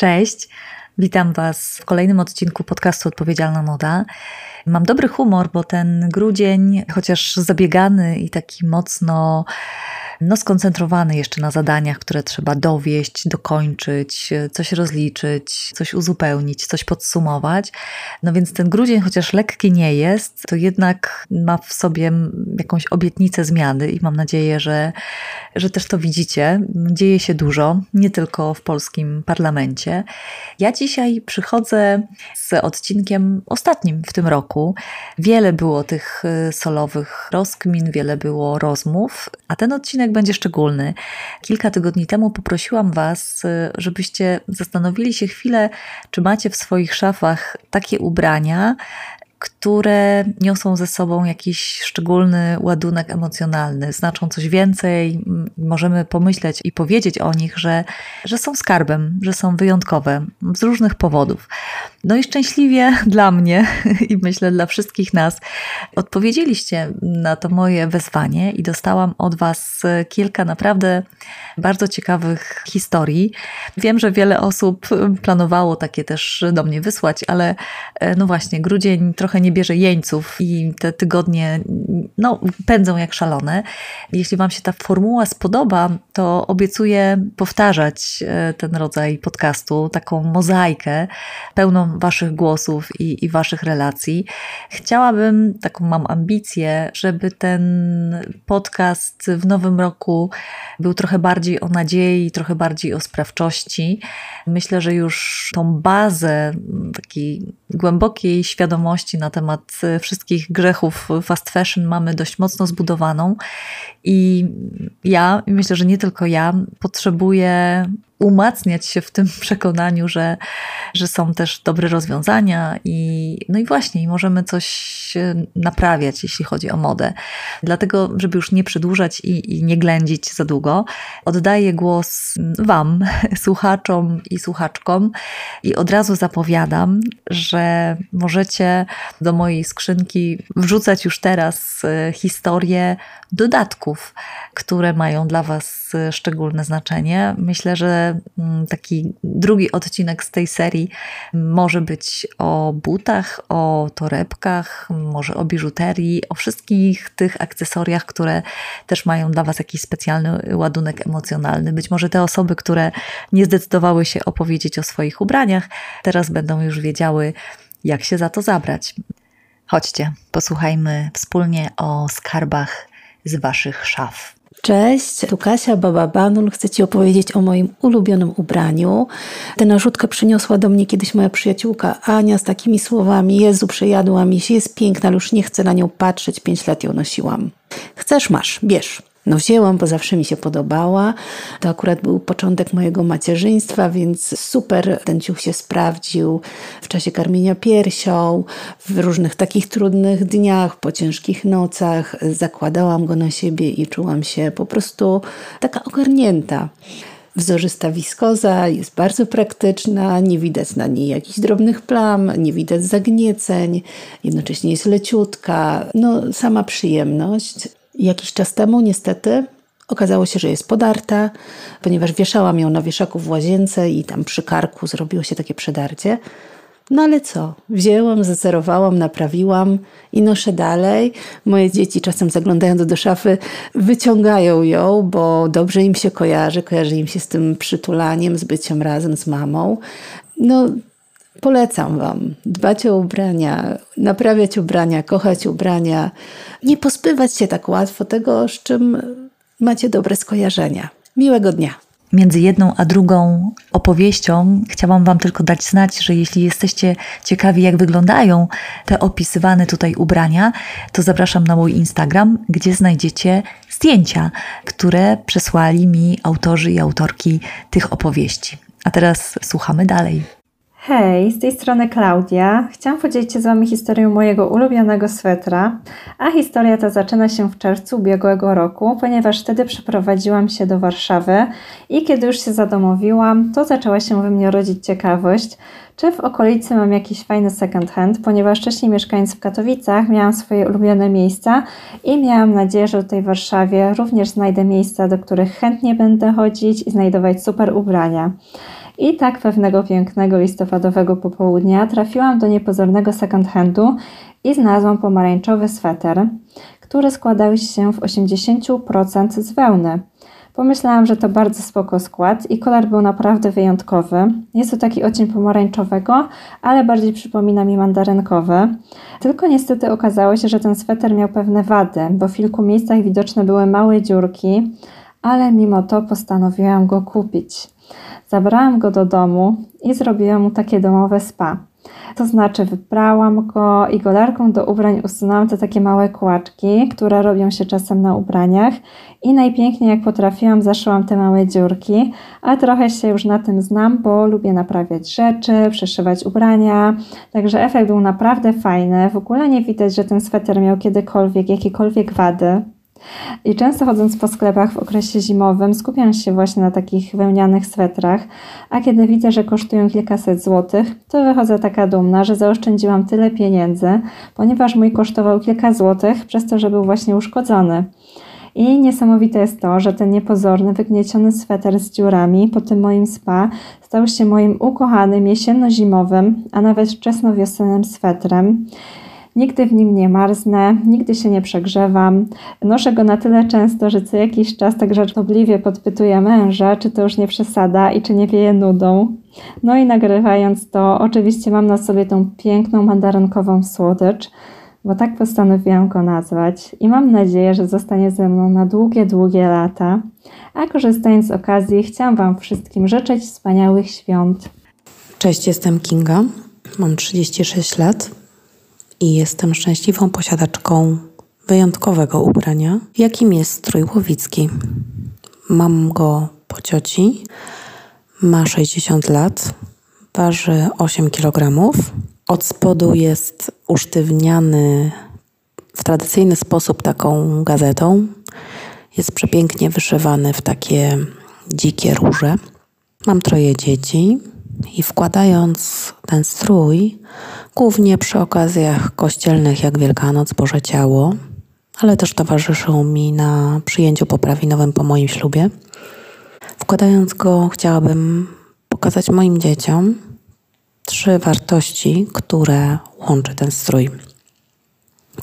Cześć, witam Was w kolejnym odcinku podcastu Odpowiedzialna Moda. Mam dobry humor, bo ten grudzień, chociaż zabiegany i taki mocno no, skoncentrowany jeszcze na zadaniach, które trzeba dowieść, dokończyć, coś rozliczyć, coś uzupełnić, coś podsumować. No więc ten grudzień, chociaż lekki nie jest, to jednak ma w sobie jakąś obietnicę zmiany i mam nadzieję, że, że też to widzicie. Dzieje się dużo, nie tylko w polskim parlamencie. Ja dzisiaj przychodzę z odcinkiem ostatnim w tym roku. Wiele było tych y, solowych rozkmin, wiele było rozmów, a ten odcinek będzie szczególny. Kilka tygodni temu poprosiłam Was, żebyście zastanowili się chwilę, czy macie w swoich szafach takie ubrania, które niosą ze sobą jakiś szczególny ładunek emocjonalny, znaczą coś więcej, możemy pomyśleć i powiedzieć o nich, że, że są skarbem, że są wyjątkowe z różnych powodów. No i szczęśliwie dla mnie i myślę dla wszystkich nas odpowiedzieliście na to moje wezwanie i dostałam od Was kilka naprawdę bardzo ciekawych historii. Wiem, że wiele osób planowało takie też do mnie wysłać, ale e, no właśnie, grudzień trochę nie bierze jeńców i te tygodnie no, pędzą jak szalone. Jeśli Wam się ta formuła spodoba, to obiecuję powtarzać e, ten rodzaj podcastu, taką mozaikę pełną Waszych głosów i, i Waszych relacji. Chciałabym, taką mam ambicję, żeby ten podcast w nowym roku był trochę bardziej o nadziei, trochę bardziej o sprawczości. Myślę, że już tą bazę takiej głębokiej świadomości na temat wszystkich grzechów fast fashion mamy dość mocno zbudowaną i ja, myślę, że nie tylko ja, potrzebuję umacniać się w tym przekonaniu, że, że są też dobre rozwiązania i no i właśnie, i możemy coś naprawiać, jeśli chodzi o modę. Dlatego, żeby już nie przedłużać i, i nie ględzić za długo, oddaję głos Wam, słuchaczom i słuchaczkom i od razu zapowiadam, że możecie do mojej skrzynki wrzucać już teraz e, historie dodatków, które mają dla Was e, szczególne znaczenie. Myślę, że Mm, taki drugi odcinek z tej serii może być o butach, o torebkach, może o biżuterii, o wszystkich tych akcesoriach, które też mają dla Was jakiś specjalny ładunek emocjonalny. Być może te osoby, które nie zdecydowały się opowiedzieć o swoich ubraniach, teraz będą już wiedziały, jak się za to zabrać. Chodźcie, posłuchajmy wspólnie o skarbach z Waszych szaf. Cześć, tu Kasia Baba Banun. Chcę Ci opowiedzieć o moim ulubionym ubraniu. Tę narzutkę przyniosła do mnie kiedyś moja przyjaciółka Ania z takimi słowami: Jezu, przejadła mi się, jest piękna, ale już nie chcę na nią patrzeć. Pięć lat ją nosiłam. Chcesz, masz, bierz. No wzięłam, bo zawsze mi się podobała. To akurat był początek mojego macierzyństwa, więc super ten ciuch się sprawdził w czasie karmienia piersią, w różnych takich trudnych dniach, po ciężkich nocach. Zakładałam go na siebie i czułam się po prostu taka ogarnięta. Wzorzysta wiskoza jest bardzo praktyczna, nie widać na niej jakichś drobnych plam, nie widać zagnieceń, jednocześnie jest leciutka, no sama przyjemność. Jakiś czas temu niestety okazało się, że jest podarta, ponieważ wieszałam ją na wieszaku w łazience i tam przy karku zrobiło się takie przedarcie. No ale co? Wzięłam, zacerowałam, naprawiłam i noszę dalej. Moje dzieci czasem zaglądając do szafy wyciągają ją, bo dobrze im się kojarzy, kojarzy im się z tym przytulaniem, z byciem razem z mamą. No Polecam Wam dbać o ubrania, naprawiać ubrania, kochać ubrania, nie pozbywać się tak łatwo tego, z czym macie dobre skojarzenia. Miłego dnia. Między jedną a drugą opowieścią chciałam Wam tylko dać znać, że jeśli jesteście ciekawi, jak wyglądają te opisywane tutaj ubrania, to zapraszam na mój Instagram, gdzie znajdziecie zdjęcia, które przesłali mi autorzy i autorki tych opowieści. A teraz słuchamy dalej. Hej, z tej strony Klaudia. Chciałam podzielić się z Wami historią mojego ulubionego swetra, a historia ta zaczyna się w czerwcu ubiegłego roku, ponieważ wtedy przeprowadziłam się do Warszawy i kiedy już się zadomowiłam, to zaczęła się we mnie rodzić ciekawość, czy w okolicy mam jakiś fajny second hand, ponieważ wcześniej mieszkając w Katowicach miałam swoje ulubione miejsca i miałam nadzieję, że w tej Warszawie również znajdę miejsca, do których chętnie będę chodzić i znajdować super ubrania. I tak pewnego pięknego listopadowego popołudnia trafiłam do niepozornego second handu i znalazłam pomarańczowy sweter, który składał się w 80% z wełny. Pomyślałam, że to bardzo spoko skład i kolor był naprawdę wyjątkowy. Jest to taki odcień pomarańczowego, ale bardziej przypomina mi mandarynkowy. Tylko niestety okazało się, że ten sweter miał pewne wady, bo w kilku miejscach widoczne były małe dziurki, ale mimo to postanowiłam go kupić. Zabrałam go do domu i zrobiłam mu takie domowe spa. To znaczy wyprałam go i golarką do ubrań usunęłam te takie małe kłaczki, które robią się czasem na ubraniach i najpiękniej jak potrafiłam zaszyłam te małe dziurki, a trochę się już na tym znam, bo lubię naprawiać rzeczy, przeszywać ubrania, także efekt był naprawdę fajny. W ogóle nie widać, że ten sweter miał kiedykolwiek jakiekolwiek wady. I często chodząc po sklepach w okresie zimowym, skupiam się właśnie na takich wełnianych swetrach, a kiedy widzę, że kosztują kilkaset złotych, to wychodzę taka dumna, że zaoszczędziłam tyle pieniędzy, ponieważ mój kosztował kilka złotych, przez to, że był właśnie uszkodzony. I niesamowite jest to, że ten niepozorny, wygnieciony sweter z dziurami po tym moim spa stał się moim ukochanym jesienno-zimowym, a nawet wczesno-wiosennym swetrem. Nigdy w nim nie marznę, nigdy się nie przegrzewam. Noszę go na tyle często, że co jakiś czas tak żartobliwie podpytuję męża, czy to już nie przesada i czy nie wieje nudą. No i nagrywając to, oczywiście mam na sobie tą piękną mandarynkową słodycz, bo tak postanowiłam go nazwać i mam nadzieję, że zostanie ze mną na długie, długie lata. A korzystając z okazji, chciałam Wam wszystkim życzyć wspaniałych świąt. Cześć, jestem Kinga. Mam 36 lat i jestem szczęśliwą posiadaczką wyjątkowego ubrania, jakim jest strój łowicki. Mam go po cioci, ma 60 lat, waży 8 kg. Od spodu jest usztywniany w tradycyjny sposób taką gazetą. Jest przepięknie wyszywany w takie dzikie róże. Mam troje dzieci i wkładając ten strój, głównie przy okazjach kościelnych jak Wielkanoc, Boże Ciało, ale też towarzyszył mi na przyjęciu poprawinowym po moim ślubie. Wkładając go, chciałabym pokazać moim dzieciom trzy wartości, które łączy ten strój.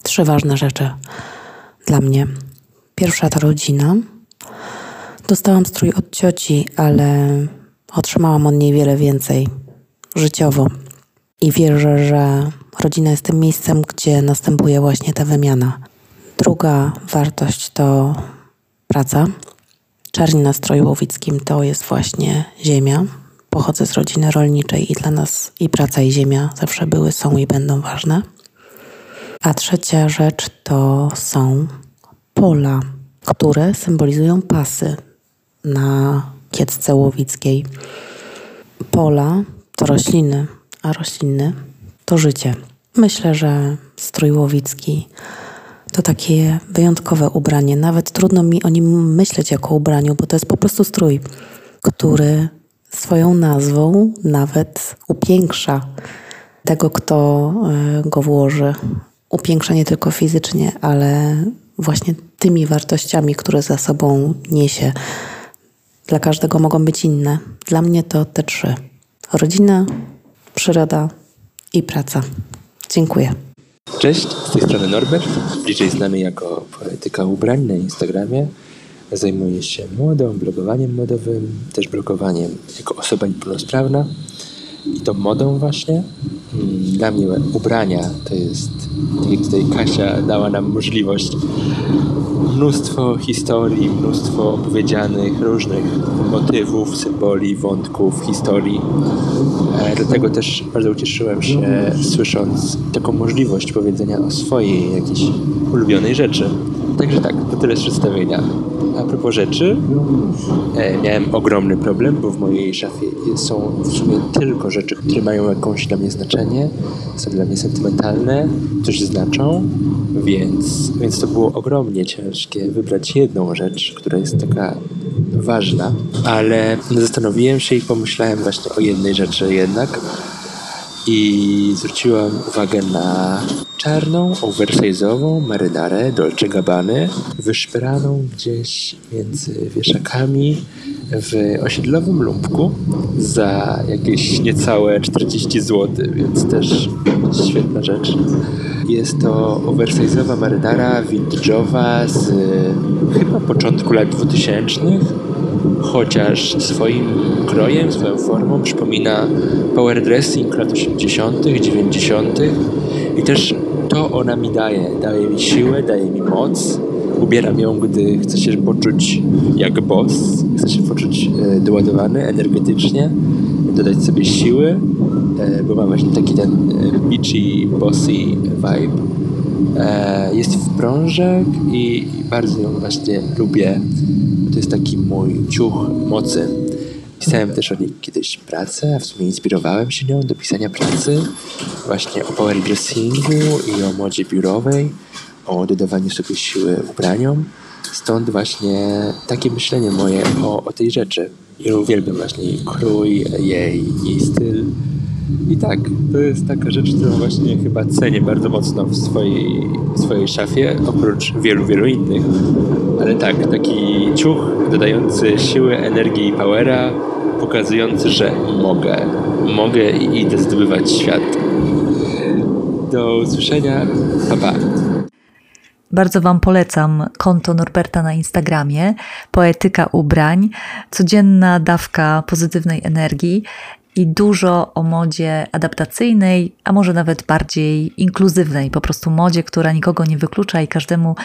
Trzy ważne rzeczy dla mnie. Pierwsza to rodzina. Dostałam strój od cioci, ale otrzymałam od niej wiele więcej życiowo. I wierzę, że rodzina jest tym miejscem, gdzie następuje właśnie ta wymiana. Druga wartość to praca. Czarni na stroju łowickim to jest właśnie ziemia. Pochodzę z rodziny rolniczej i dla nas i praca i ziemia zawsze były, są i będą ważne. A trzecia rzecz to są pola, które symbolizują pasy na kiecce łowickiej. Pola to rośliny, a rośliny to życie. Myślę, że strój łowicki to takie wyjątkowe ubranie. Nawet trudno mi o nim myśleć jako ubraniu, bo to jest po prostu strój, który swoją nazwą nawet upiększa tego, kto e, go włoży. Upiększa nie tylko fizycznie, ale właśnie tymi wartościami, które za sobą niesie. Dla każdego mogą być inne. Dla mnie to te trzy: rodzina, przyroda i praca. Dziękuję. Cześć, z tej strony Norbert, bliżej znany jako poetyka ubrań na Instagramie. Zajmuję się modą, blogowaniem modowym, też blogowaniem jako osoba niepełnosprawna i to modą właśnie. Dla mnie ubrania to jest, tak jak tutaj Kasia dała nam możliwość, mnóstwo historii, mnóstwo opowiedzianych różnych motywów, symboli, wątków, historii. E, dlatego też bardzo ucieszyłem się słysząc taką możliwość powiedzenia o swojej jakiejś ulubionej rzeczy. Także tak, to tyle z przedstawienia. A propos rzeczy, e, miałem ogromny problem, bo w mojej szafie są w sumie tylko rzeczy, które mają jakąś dla mnie znaczenie, są dla mnie sentymentalne, coś znaczą, więc, więc to było ogromnie ciężkie wybrać jedną rzecz, która jest taka ważna, ale zastanowiłem się i pomyślałem właśnie o jednej rzeczy jednak i zwróciłam uwagę na czarną, oversize'ową marynarę Dolce Gabbany, wyszperaną gdzieś między wieszakami w osiedlowym lumpku za jakieś niecałe 40 zł, więc też świetna rzecz. Jest to oversize'owa marynara vintage'owa z chyba początku lat 2000 chociaż swoim krojem, swoją formą przypomina power dressing lat 80., 90. i też to ona mi daje. Daje mi siłę, daje mi moc. Ubieram ją, gdy chcę się poczuć jak boss, chcę się poczuć e, doładowany energetycznie, dodać sobie siły, e, bo mam właśnie taki ten e, beachy, bossy vibe. Jest w prążek i bardzo ją właśnie lubię to jest taki mój ciuch mocy. Pisałem też o niej kiedyś pracę, w sumie inspirowałem się nią do pisania pracy właśnie o power dressingu i o modzie biurowej, o dodawaniu sobie siły ubraniom. Stąd właśnie takie myślenie moje o, o tej rzeczy. I uwielbiam właśnie jej krój, jej, jej styl. I tak, to jest taka rzecz, którą właśnie chyba cenię bardzo mocno w swojej, w swojej szafie, oprócz wielu, wielu innych. Ale tak, taki ciuch dodający siły, energii i powera, pokazujący, że mogę. Mogę i idę zdobywać świat. Do usłyszenia. Pa, pa. Bardzo Wam polecam konto Norberta na Instagramie, poetyka ubrań, codzienna dawka pozytywnej energii i dużo o modzie adaptacyjnej, a może nawet bardziej inkluzywnej, po prostu modzie, która nikogo nie wyklucza i każdemu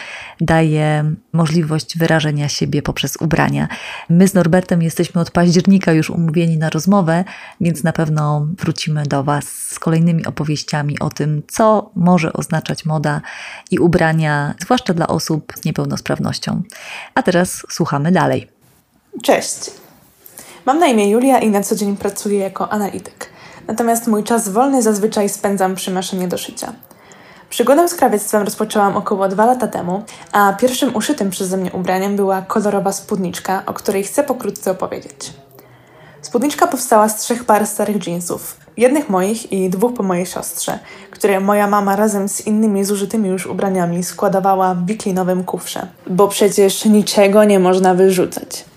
daje możliwość wyrażenia siebie poprzez ubrania. My z Norbertem jesteśmy od października już umówieni na rozmowę, więc na pewno wrócimy do Was z kolejnymi opowieściami o tym, co może oznaczać moda i ubrania, zwłaszcza dla osób z niepełnosprawnością. A teraz słuchamy dalej. Cześć. Mam na imię Julia i na co dzień pracuję jako analityk. Natomiast mój czas wolny zazwyczaj spędzam przy maszynie do szycia. Przygodę z krawiectwem rozpoczęłam około dwa lata temu, a pierwszym uszytym przeze mnie ubraniem była kolorowa spódniczka, o której chcę pokrótce opowiedzieć. Spódniczka powstała z trzech par starych jeansów, jednych moich i dwóch po mojej siostrze, które moja mama razem z innymi zużytymi już ubraniami składowała w wiklinowym kufrze, bo przecież niczego nie można wyrzucać.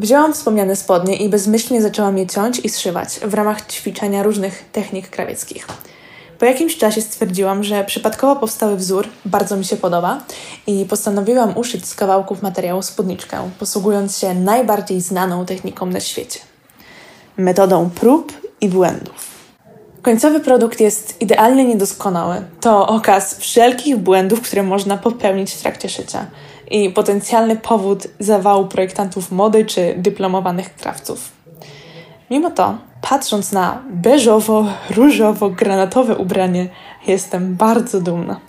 Wzięłam wspomniane spodnie i bezmyślnie zaczęłam je ciąć i zszywać w ramach ćwiczenia różnych technik krawieckich. Po jakimś czasie stwierdziłam, że przypadkowo powstały wzór bardzo mi się podoba i postanowiłam uszyć z kawałków materiału spódniczkę, posługując się najbardziej znaną techniką na świecie metodą prób i błędów. Końcowy produkt jest idealnie niedoskonały. To okaz wszelkich błędów, które można popełnić w trakcie szycia i potencjalny powód zawału projektantów mody czy dyplomowanych krawców. Mimo to, patrząc na beżowo-różowo-granatowe ubranie, jestem bardzo dumna.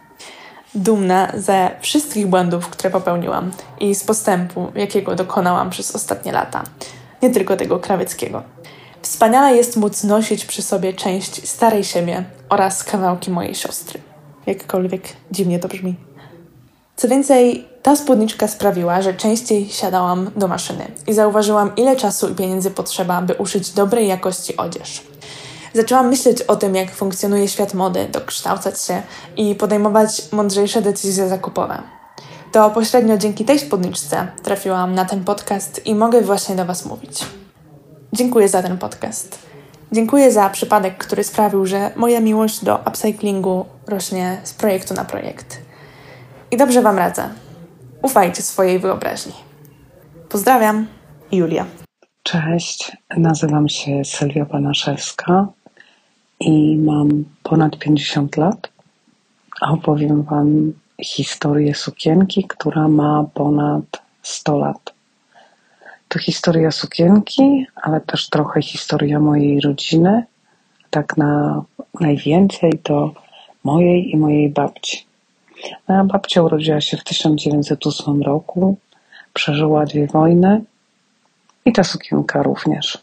Dumna ze wszystkich błędów, które popełniłam i z postępu, jakiego dokonałam przez ostatnie lata. Nie tylko tego krawieckiego. Wspaniale jest móc nosić przy sobie część starej siebie oraz kawałki mojej siostry. Jakkolwiek dziwnie to brzmi. Co więcej, ta spódniczka sprawiła, że częściej siadałam do maszyny i zauważyłam, ile czasu i pieniędzy potrzeba, by uszyć dobrej jakości odzież. Zaczęłam myśleć o tym, jak funkcjonuje świat mody, dokształcać się i podejmować mądrzejsze decyzje zakupowe. To pośrednio dzięki tej spódniczce trafiłam na ten podcast i mogę właśnie do Was mówić. Dziękuję za ten podcast. Dziękuję za przypadek, który sprawił, że moja miłość do upcyclingu rośnie z projektu na projekt. I dobrze Wam radzę. Ufajcie swojej wyobraźni. Pozdrawiam, Julia. Cześć, nazywam się Sylwia Banaszewska i mam ponad 50 lat. Opowiem Wam historię sukienki, która ma ponad 100 lat. To historia sukienki, ale też trochę historia mojej rodziny. Tak na najwięcej to mojej i mojej babci. Moja babcia urodziła się w 1908 roku, przeżyła dwie wojny i ta sukienka również.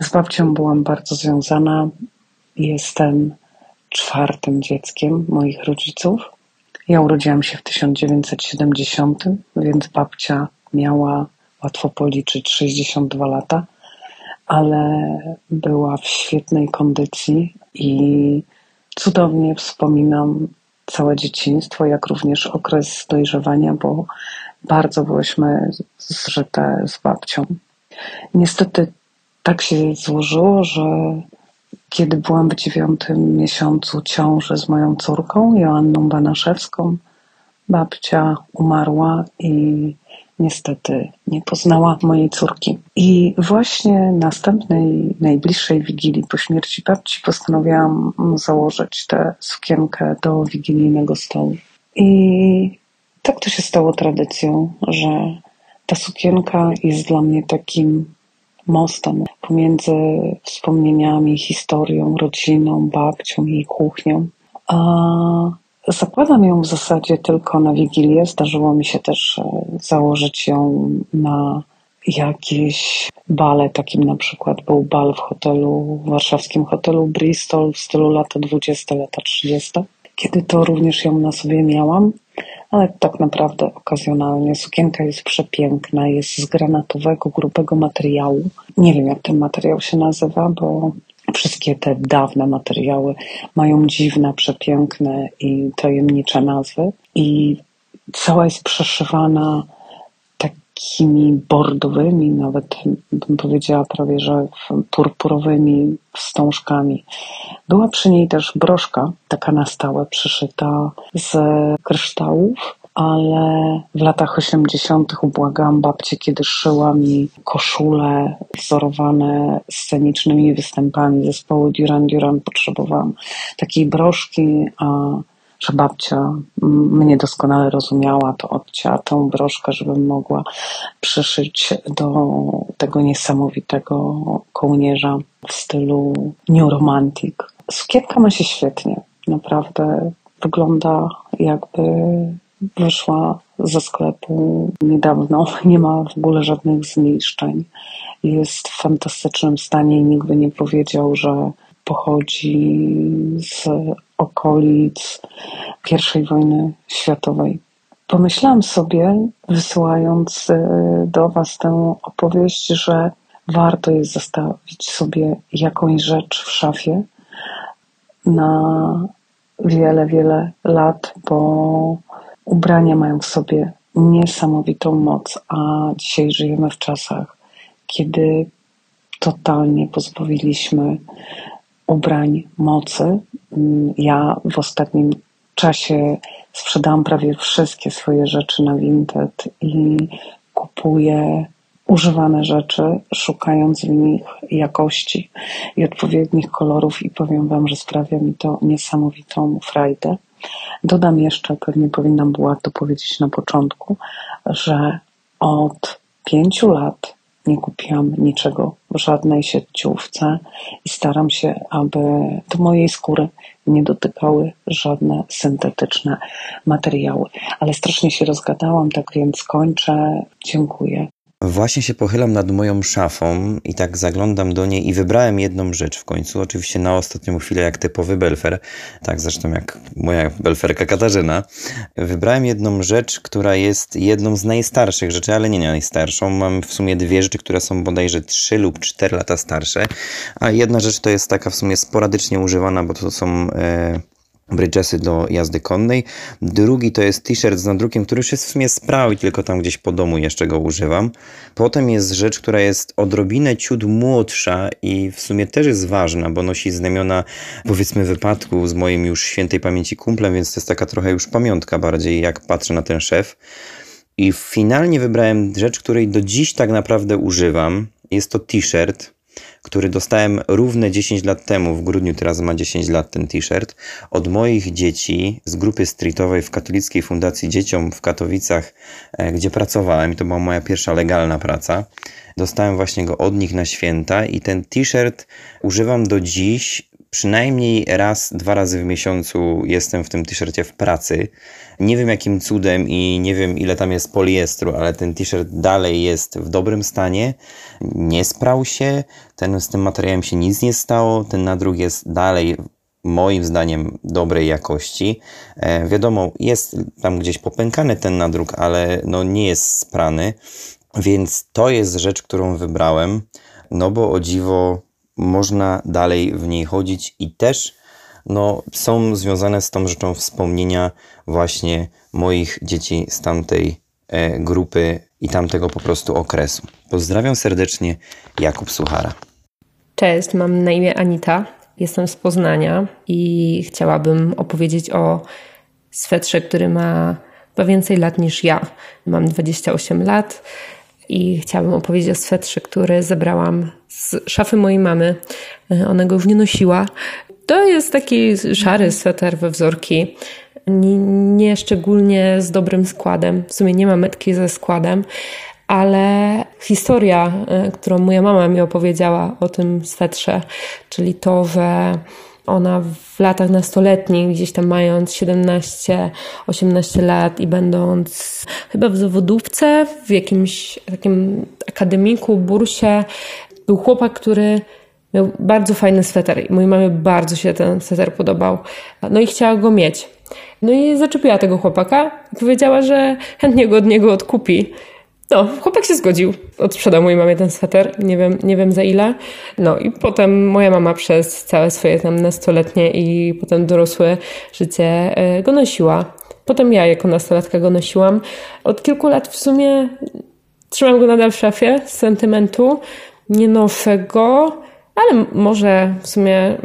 Z babcią byłam bardzo związana. Jestem czwartym dzieckiem moich rodziców. Ja urodziłam się w 1970, więc babcia miała łatwo policzyć 62 lata, ale była w świetnej kondycji i cudownie wspominam całe dzieciństwo, jak również okres dojrzewania, bo bardzo byłyśmy zżyte z babcią. niestety tak się złożyło, że kiedy byłam w dziewiątym miesiącu ciąży z moją córką, Joanną Banaszewską, babcia umarła i niestety nie poznała mojej córki. I właśnie następnej, najbliższej wigilii po śmierci babci postanowiłam założyć tę sukienkę do wigilijnego stołu. I tak to się stało tradycją, że ta sukienka jest dla mnie takim mostem pomiędzy wspomnieniami, historią, rodziną, babcią i kuchnią. A zakładam ją w zasadzie tylko na Wigilię. Zdarzyło mi się też e, założyć ją na jakieś bale, takim na przykład był bal w hotelu, w warszawskim hotelu Bristol w stylu lata 20, lata 30, kiedy to również ją na sobie miałam ale tak naprawdę okazjonalnie. Sukienka jest przepiękna, jest z granatowego, grubego materiału. Nie wiem, jak ten materiał się nazywa, bo wszystkie te dawne materiały mają dziwne, przepiękne i tajemnicze nazwy. I cała jest przeszywana takimi bordowymi, nawet bym powiedziała prawie, że purpurowymi wstążkami. Była przy niej też broszka, taka na stałe przyszyta z kryształów, ale w latach 80. ubłagałam babcię, kiedy szyła mi koszule wzorowane scenicznymi występami zespołu Duran Duran. Potrzebowałam takiej broszki, a że babcia mnie doskonale rozumiała, to odcięła tą broszkę, żebym mogła przyszyć do tego niesamowitego kołnierza w stylu New Romantic. Sukienka ma się świetnie. Naprawdę wygląda jakby wyszła ze sklepu niedawno. Nie ma w ogóle żadnych zniszczeń. Jest w fantastycznym stanie i nikt by nie powiedział, że pochodzi z okolic I wojny światowej. Pomyślałam sobie, wysyłając e, do Was tę opowieść, że warto jest zostawić sobie jakąś rzecz w szafie na wiele, wiele lat, bo ubrania mają w sobie niesamowitą moc, a dzisiaj żyjemy w czasach, kiedy totalnie pozbawiliśmy ubrań mocy. Mm, ja w ostatnim czasie sprzedałam prawie wszystkie swoje rzeczy na Vinted i kupuję używane rzeczy, szukając w nich jakości i odpowiednich kolorów i powiem Wam, że sprawia mi to niesamowitą frajdę. Dodam jeszcze, pewnie powinnam była to powiedzieć na początku, że od pięciu lat nie kupiłam niczego w żadnej sieciówce i staram się, aby do mojej skóry nie dotykały żadne syntetyczne materiały. Ale strasznie się rozgadałam, tak więc kończę. Dziękuję. Właśnie się pochylam nad moją szafą i tak zaglądam do niej i wybrałem jedną rzecz w końcu. Oczywiście na ostatnią chwilę, jak typowy belfer, tak zresztą jak moja belferka Katarzyna. Wybrałem jedną rzecz, która jest jedną z najstarszych rzeczy, ale nie najstarszą. Mam w sumie dwie rzeczy, które są bodajże 3 lub 4 lata starsze, a jedna rzecz to jest taka w sumie sporadycznie używana, bo to są. E, bridgesy do jazdy konnej. Drugi to jest t-shirt z nadrukiem, który już jest w sumie sprawy, tylko tam gdzieś po domu jeszcze go używam. Potem jest rzecz, która jest odrobinę ciut młodsza i w sumie też jest ważna, bo nosi znamiona powiedzmy wypadku z moim już świętej pamięci kumplem, więc to jest taka trochę już pamiątka bardziej, jak patrzę na ten szef. I finalnie wybrałem rzecz, której do dziś tak naprawdę używam. Jest to t-shirt który dostałem równe 10 lat temu, w grudniu teraz ma 10 lat ten t-shirt, od moich dzieci z grupy streetowej w Katolickiej Fundacji Dzieciom w Katowicach, e, gdzie pracowałem to była moja pierwsza legalna praca. Dostałem właśnie go od nich na święta i ten t-shirt używam do dziś przynajmniej raz, dwa razy w miesiącu jestem w tym t-shircie w pracy. Nie wiem jakim cudem i nie wiem ile tam jest poliestru, ale ten t-shirt dalej jest w dobrym stanie. Nie sprał się, ten, z tym materiałem się nic nie stało, ten nadruk jest dalej moim zdaniem dobrej jakości. E, wiadomo, jest tam gdzieś popękany ten nadruk, ale no nie jest sprany, więc to jest rzecz, którą wybrałem, no bo o dziwo można dalej w niej chodzić i też no, są związane z tą rzeczą wspomnienia właśnie moich dzieci z tamtej e, grupy i tamtego po prostu okresu. Pozdrawiam serdecznie, Jakub Suchara. Cześć, mam na imię Anita, jestem z Poznania i chciałabym opowiedzieć o swetrze, który ma chyba więcej lat niż ja. Mam 28 lat i chciałabym opowiedzieć o swetrze, który zebrałam z szafy mojej mamy. Ona go już nie nosiła. To jest taki szary sweter we wzorki. Nie, nie szczególnie z dobrym składem. W sumie nie ma metki ze składem, ale historia, e, którą moja mama mi opowiedziała o tym swetrze, czyli to, że ona w latach nastoletnich, gdzieś tam mając 17-18 lat i będąc chyba w zawodówce, w jakimś takim akademiku, bursie, był chłopak, który miał bardzo fajny sweter i mojej mamie bardzo się ten sweter podobał. No i chciała go mieć. No i zaczepiła tego chłopaka i powiedziała, że chętnie go od niego odkupi. No, chłopak się zgodził. Odsprzedał mojej mamie ten sweter, nie wiem, nie wiem za ile. No i potem moja mama przez całe swoje tam nastoletnie i potem dorosłe życie e, go nosiła. Potem ja jako nastolatka go nosiłam. Od kilku lat w sumie trzymam go nadal w szafie z sentymentu. Nie noszę go, ale może w sumie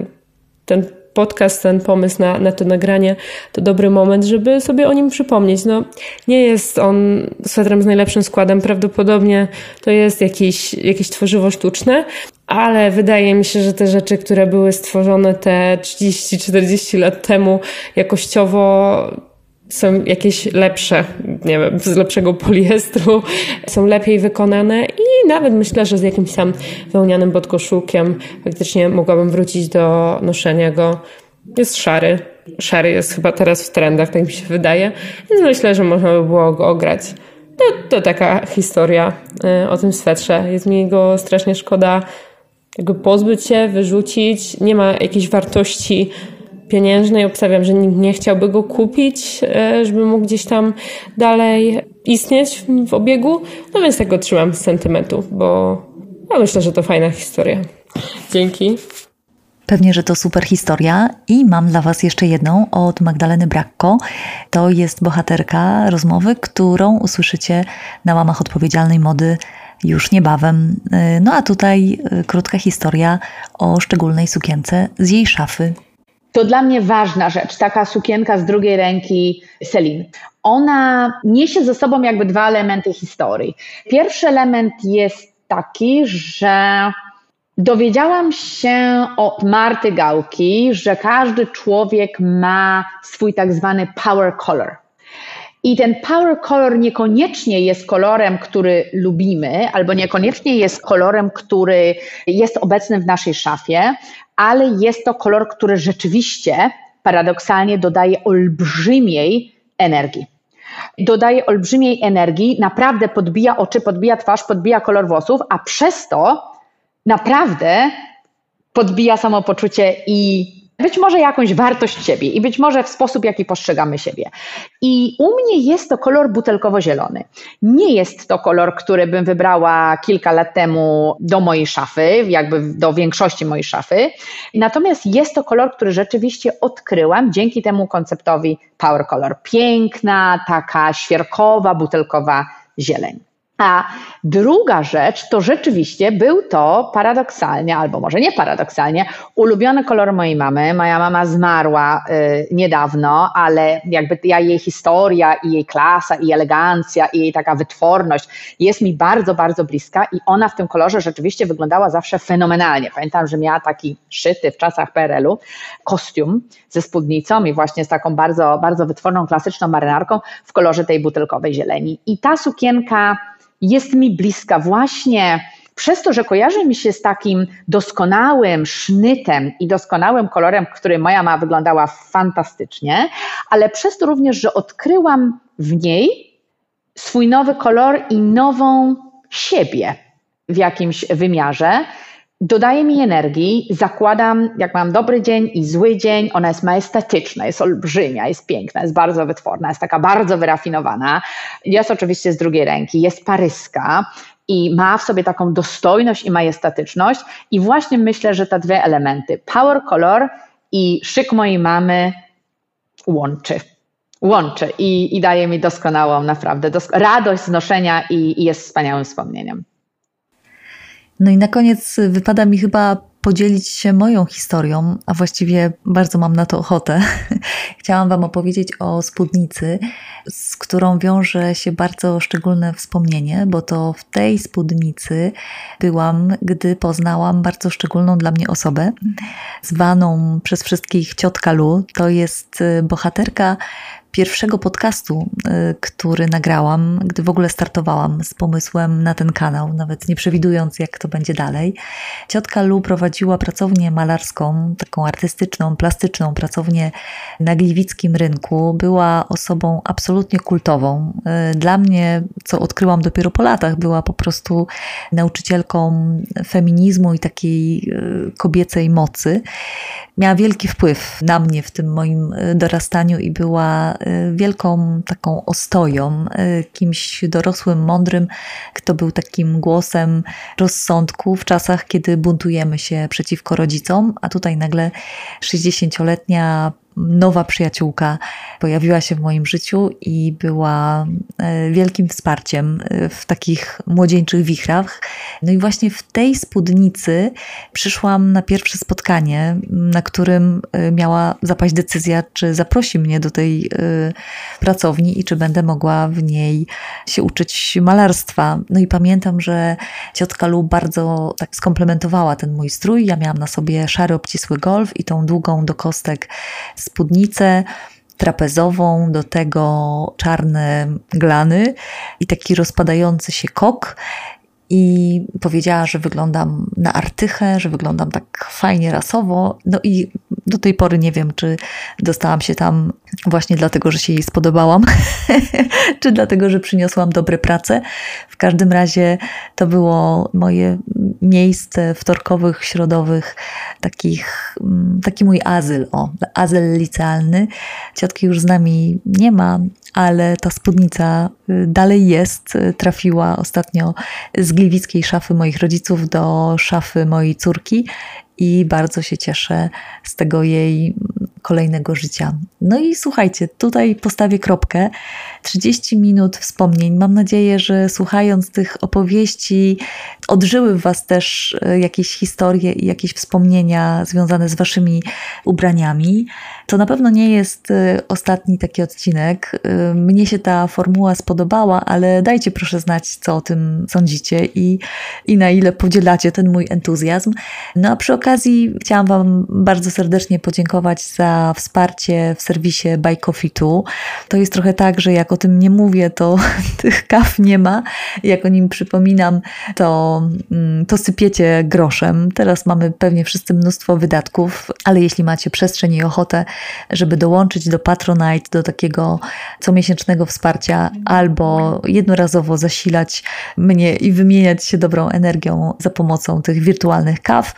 ten podcast, ten pomysł na, na to nagranie, to dobry moment, żeby sobie o nim przypomnieć. No, nie jest on swetrem z najlepszym składem, prawdopodobnie to jest jakieś, jakieś tworzywo sztuczne, ale wydaje mi się, że te rzeczy, które były stworzone te 30-40 lat temu jakościowo są jakieś lepsze, nie wiem, z lepszego poliestru, są lepiej wykonane i nawet myślę, że z jakimś tam wełnianym podkoszulkiem faktycznie mogłabym wrócić do noszenia go. Jest szary. Szary jest chyba teraz w trendach, tak mi się wydaje, więc myślę, że można by było go ograć. To, to taka historia y, o tym swetrze. Jest mi go strasznie szkoda jakby pozbyć się, wyrzucić. Nie ma jakiejś wartości pieniężnej. Obstawiam, że nikt nie chciałby go kupić, e, żeby mógł gdzieś tam dalej istnieć w obiegu. No więc tak go trzymam z sentymentu, bo ja myślę, że to fajna historia. Dzięki. Pewnie, że to super historia i mam dla Was jeszcze jedną od Magdaleny Brakko. To jest bohaterka rozmowy, którą usłyszycie na łamach odpowiedzialnej mody już niebawem. E, no a tutaj e, krótka historia o szczególnej sukience z jej szafy to dla mnie ważna rzecz, taka sukienka z drugiej ręki Celine. Ona niesie ze sobą jakby dwa elementy historii. Pierwszy element jest taki, że dowiedziałam się od Marty Gałki, że każdy człowiek ma swój tak zwany power color. I ten power color niekoniecznie jest kolorem, który lubimy, albo niekoniecznie jest kolorem, który jest obecny w naszej szafie, ale jest to kolor, który rzeczywiście paradoksalnie dodaje olbrzymiej energii. Dodaje olbrzymiej energii, naprawdę podbija oczy, podbija twarz, podbija kolor włosów, a przez to naprawdę podbija samopoczucie i być może jakąś wartość siebie i być może w sposób, jaki postrzegamy siebie. I u mnie jest to kolor butelkowo-zielony. Nie jest to kolor, który bym wybrała kilka lat temu do mojej szafy, jakby do większości mojej szafy. Natomiast jest to kolor, który rzeczywiście odkryłam dzięki temu konceptowi Power Color. Piękna, taka świerkowa, butelkowa zieleń. A druga rzecz to rzeczywiście był to paradoksalnie, albo może nie paradoksalnie, ulubiony kolor mojej mamy. Moja mama zmarła y, niedawno, ale jakby ja, jej historia i jej klasa i elegancja i jej taka wytworność jest mi bardzo, bardzo bliska i ona w tym kolorze rzeczywiście wyglądała zawsze fenomenalnie. Pamiętam, że miała taki szyty w czasach PRL-u kostium ze spódnicą i właśnie z taką bardzo, bardzo wytworną, klasyczną marynarką w kolorze tej butelkowej zieleni. I ta sukienka jest mi bliska. Właśnie przez to, że kojarzy mi się z takim doskonałym sznytem i doskonałym kolorem, który moja ma wyglądała fantastycznie, ale przez to również, że odkryłam w niej swój nowy kolor i nową siebie w jakimś wymiarze dodaje mi energii, zakładam, jak mam dobry dzień i zły dzień, ona jest majestatyczna, jest olbrzymia, jest piękna, jest bardzo wytworna, jest taka bardzo wyrafinowana. Jest oczywiście z drugiej ręki, jest paryska i ma w sobie taką dostojność i majestatyczność. I właśnie myślę, że te dwie elementy, power color i szyk mojej mamy łączy. łączy i, i daje mi doskonałą, naprawdę dosk- radość z noszenia i, i jest wspaniałym wspomnieniem. No i na koniec wypada mi chyba podzielić się moją historią, a właściwie bardzo mam na to ochotę. Chciałam Wam opowiedzieć o spódnicy, z którą wiąże się bardzo szczególne wspomnienie, bo to w tej spódnicy byłam, gdy poznałam bardzo szczególną dla mnie osobę, zwaną przez wszystkich ciotka Lu. To jest bohaterka pierwszego podcastu, y, który nagrałam, gdy w ogóle startowałam z pomysłem na ten kanał, nawet nie przewidując, jak to będzie dalej. Ciotka Lu prowadziła pracownię malarską, taką artystyczną, plastyczną pracownię na gliwickim rynku. Była osobą absolutnie kultową. Y, dla mnie, co odkryłam dopiero po latach, była po prostu nauczycielką feminizmu i takiej y, kobiecej mocy. Miała wielki wpływ na mnie w tym moim dorastaniu i była Wielką taką ostoją, y, kimś dorosłym, mądrym, kto był takim głosem rozsądku w czasach, kiedy buntujemy się przeciwko rodzicom, a tutaj nagle 60-letnia nowa przyjaciółka pojawiła się w moim życiu i była e, wielkim wsparciem e, w takich młodzieńczych wichrach. No i właśnie w tej spódnicy przyszłam na pierwsze spotkanie, na którym e, miała zapaść decyzja, czy zaprosi mnie do tej pracowni i czy będę mogła w niej się uczyć malarstwa. No i pamiętam, że ciotka Lu bardzo tak skomplementowała ten mój strój. Ja miałam na sobie szary, obcisły golf i tą długą do kostek spódnicę trapezową, do tego czarne glany i taki rozpadający się kok. I powiedziała, że wyglądam na artychę, że wyglądam tak fajnie rasowo. No i do tej pory nie wiem, czy dostałam się tam właśnie dlatego, że się jej spodobałam, czy dlatego, że przyniosłam dobre prace. W każdym razie to było moje miejsce wtorkowych, środowych, takich, mm, taki mój azyl, o, azyl licealny. Ciotki już z nami nie ma, ale ta spódnica y, dalej jest. Trafiła ostatnio z gliwickiej szafy moich rodziców do szafy mojej córki i bardzo się cieszę z tego jej kolejnego życia. No i słuchajcie, tutaj postawię kropkę. 30 minut wspomnień. Mam nadzieję, że słuchając tych opowieści, odżyły w Was też e, jakieś historie i jakieś wspomnienia związane z Waszymi ubraniami. To na pewno nie jest e, ostatni taki odcinek. E, mnie się ta formuła spodobała, ale dajcie proszę znać, co o tym sądzicie i, i na ile podzielacie ten mój entuzjazm. No a przy okazji chciałam Wam bardzo serdecznie podziękować za wsparcie w serwisie Buy Coffee To jest trochę tak, że jak o tym nie mówię, to tych kaw nie ma. Jak o nim przypominam, to, mm, to sypiecie groszem. Teraz mamy pewnie wszyscy mnóstwo wydatków, ale jeśli macie przestrzeń i ochotę, żeby dołączyć do Patronite, do takiego comiesięcznego wsparcia, albo jednorazowo zasilać mnie i wymieniać się dobrą energią za pomocą tych wirtualnych kaw,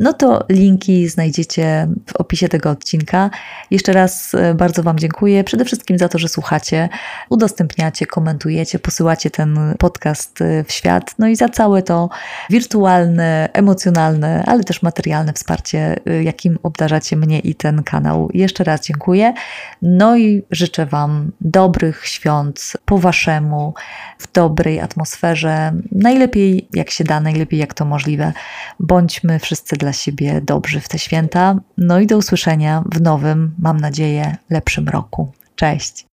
no to linki znajdziecie w opisie tego odcinka. Jeszcze raz e, bardzo Wam dziękuję. Przede wszystkim za to, że słuchacie, udostępniacie, komentujecie, posyłacie ten podcast e, w świat. No i za całe to wirtualne, emocjonalne, ale też materialne wsparcie, e, jakim obdarzacie mnie i ten kanał. Jeszcze raz dziękuję. No i życzę Wam dobrych świąt po Waszemu, w dobrej atmosferze. Najlepiej jak się da, najlepiej jak to możliwe. Bądźmy wszyscy dla dla siebie dobrzy w te święta. No i do usłyszenia w nowym, mam nadzieję, lepszym roku. Cześć!